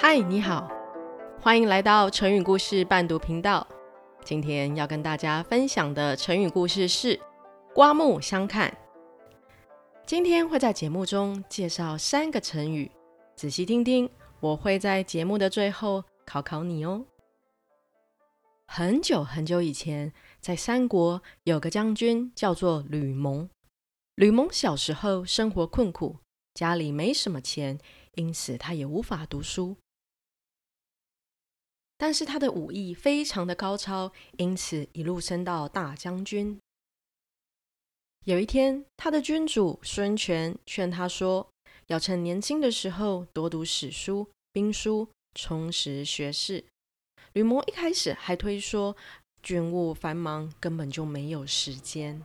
嗨，你好，欢迎来到成语故事伴读频道。今天要跟大家分享的成语故事是“刮目相看”。今天会在节目中介绍三个成语，仔细听听。我会在节目的最后考考你哦。很久很久以前，在三国有个将军叫做吕蒙。吕蒙小时候生活困苦，家里没什么钱，因此他也无法读书。但是他的武艺非常的高超，因此一路升到大将军。有一天，他的君主孙权劝他说，要趁年轻的时候多读史书、兵书，充实学识。吕蒙一开始还推说军务繁忙，根本就没有时间。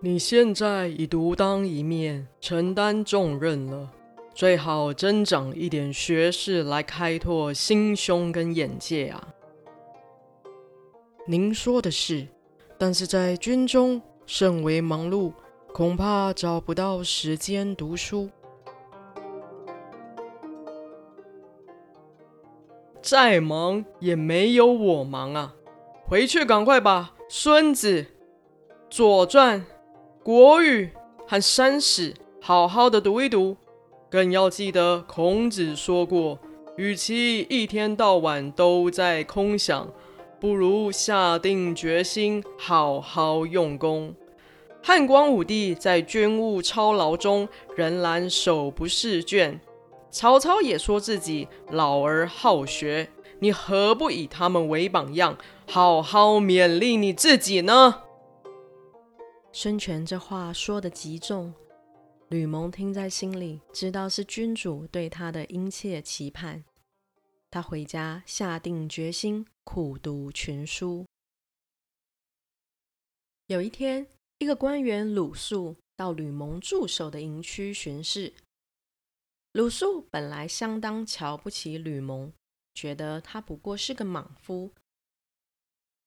你现在已独当一面，承担重任了。最好增长一点学识来开拓心胸跟眼界啊！您说的是，但是在军中甚为忙碌，恐怕找不到时间读书。再忙也没有我忙啊！回去赶快把《孙子》《左传》《国语》和《山史》好好的读一读。更要记得，孔子说过：“与其一天到晚都在空想，不如下定决心好好用功。”汉光武帝在军务操劳中仍然手不释卷，曹操也说自己老而好学，你何不以他们为榜样，好好勉励你自己呢？孙权这话说得极重。吕蒙听在心里，知道是君主对他的殷切期盼。他回家下定决心，苦读群书。有一天，一个官员鲁肃到吕蒙驻守的营区巡视。鲁肃本来相当瞧不起吕蒙，觉得他不过是个莽夫。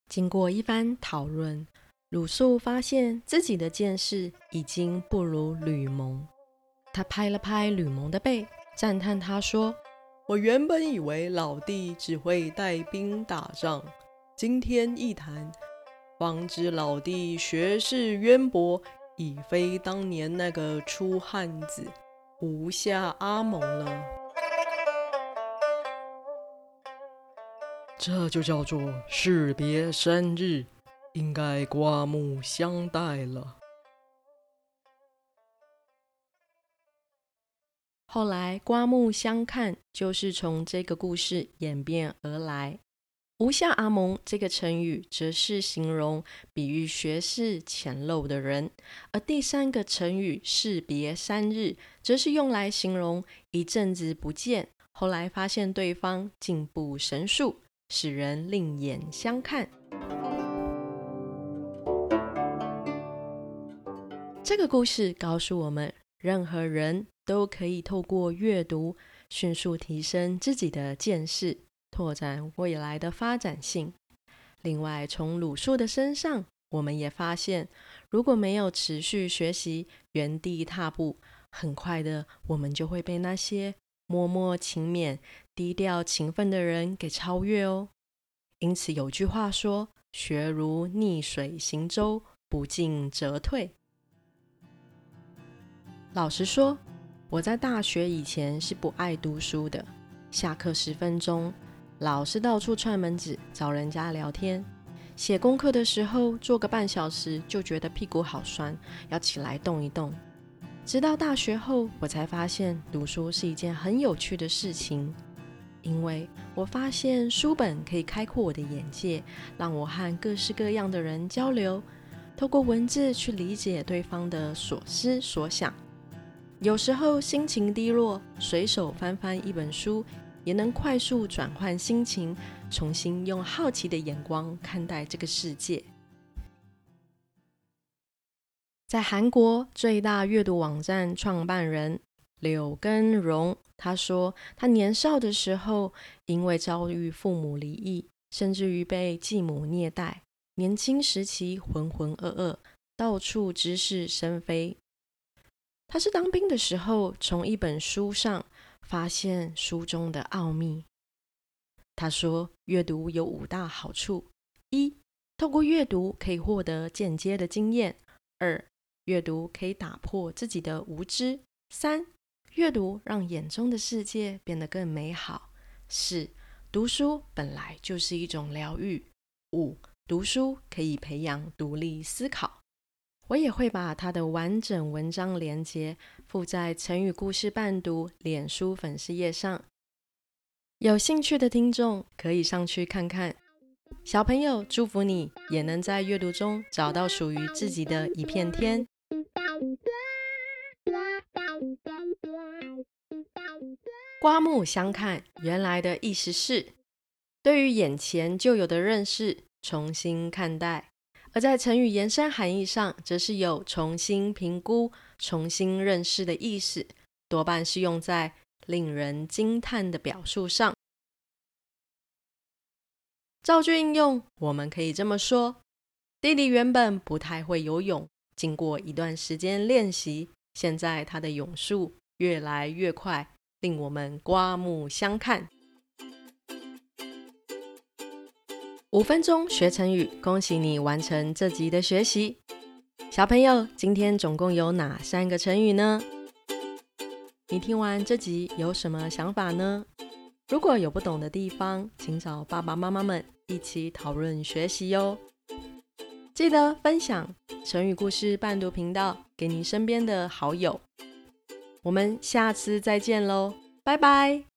经过一番讨论，鲁肃发现自己的见识已经不如吕蒙，他拍了拍吕蒙的背，赞叹他说：“我原本以为老弟只会带兵打仗，今天一谈，方知老弟学识渊博，已非当年那个粗汉子吴下阿蒙了。这就叫做士别三日。”应该刮目相待了。后来，刮目相看就是从这个故事演变而来。吴下阿蒙这个成语，则是形容比喻学识浅陋的人；而第三个成语“士别三日”，则是用来形容一阵子不见，后来发现对方进步神速，使人另眼相看。这个故事告诉我们，任何人都可以透过阅读，迅速提升自己的见识，拓展未来的发展性。另外，从鲁肃的身上，我们也发现，如果没有持续学习，原地踏步，很快的，我们就会被那些默默勤勉、低调勤奋的人给超越哦。因此，有句话说：“学如逆水行舟，不进则退。”老实说，我在大学以前是不爱读书的。下课十分钟，老是到处串门子找人家聊天。写功课的时候，坐个半小时就觉得屁股好酸，要起来动一动。直到大学后，我才发现读书是一件很有趣的事情，因为我发现书本可以开阔我的眼界，让我和各式各样的人交流，透过文字去理解对方的所思所想。有时候心情低落，随手翻翻一本书，也能快速转换心情，重新用好奇的眼光看待这个世界。在韩国最大阅读网站创办人柳根荣，他说，他年少的时候因为遭遇父母离异，甚至于被继母虐待，年轻时期浑浑噩噩，到处知识生非。他是当兵的时候，从一本书上发现书中的奥秘。他说，阅读有五大好处：一、透过阅读可以获得间接的经验；二、阅读可以打破自己的无知；三、阅读让眼中的世界变得更美好；四、读书本来就是一种疗愈；五、读书可以培养独立思考。我也会把他的完整文章连接附在成语故事伴读脸书粉丝页上，有兴趣的听众可以上去看看。小朋友，祝福你也能在阅读中找到属于自己的一片天。刮目相看，原来的意思是对于眼前就有的认识重新看待。而在成语延伸含义上，则是有重新评估、重新认识的意思，多半是用在令人惊叹的表述上。造句应用，我们可以这么说：弟弟原本不太会游泳，经过一段时间练习，现在他的泳速越来越快，令我们刮目相看。五分钟学成语，恭喜你完成这集的学习。小朋友，今天总共有哪三个成语呢？你听完这集有什么想法呢？如果有不懂的地方，请找爸爸妈妈们一起讨论学习哟。记得分享成语故事伴读频道给你身边的好友。我们下次再见喽，拜拜。